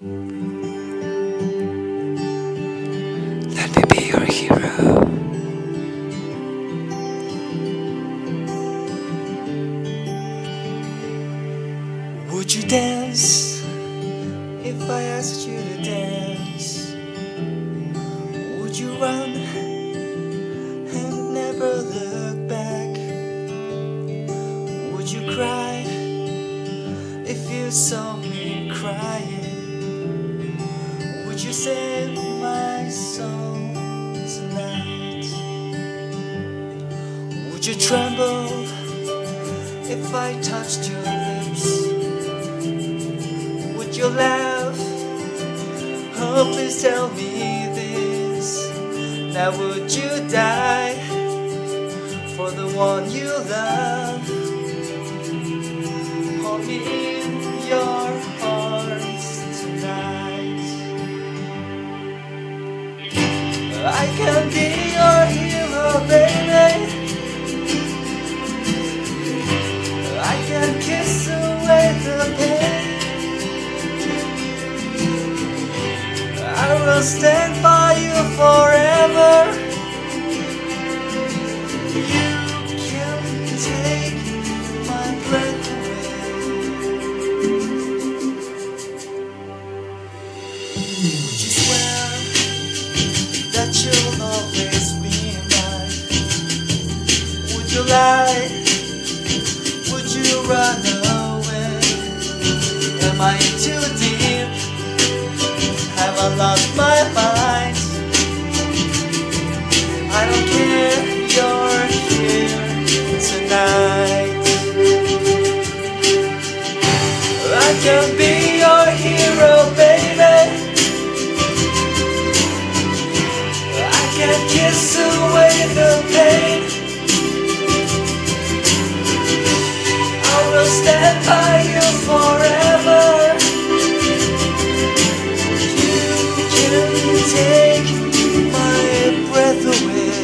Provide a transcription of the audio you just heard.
Let me be your hero. Would you dance if I asked you to dance? Would you run and never look back? Would you cry if you saw me crying? Would you save my soul tonight? Would you tremble if I touched your lips? Would you laugh? Oh, please tell me this. Now, would you die for the one you love? Hold me I can be your hero, baby. I can kiss away the pain. I will stand by that you'll always be mine? Would you lie? Would you run away? Am I too deep? Have I lost my mind? I don't care, you're here tonight. I can be kiss away the pain. I will stand by you forever. You can take my breath away.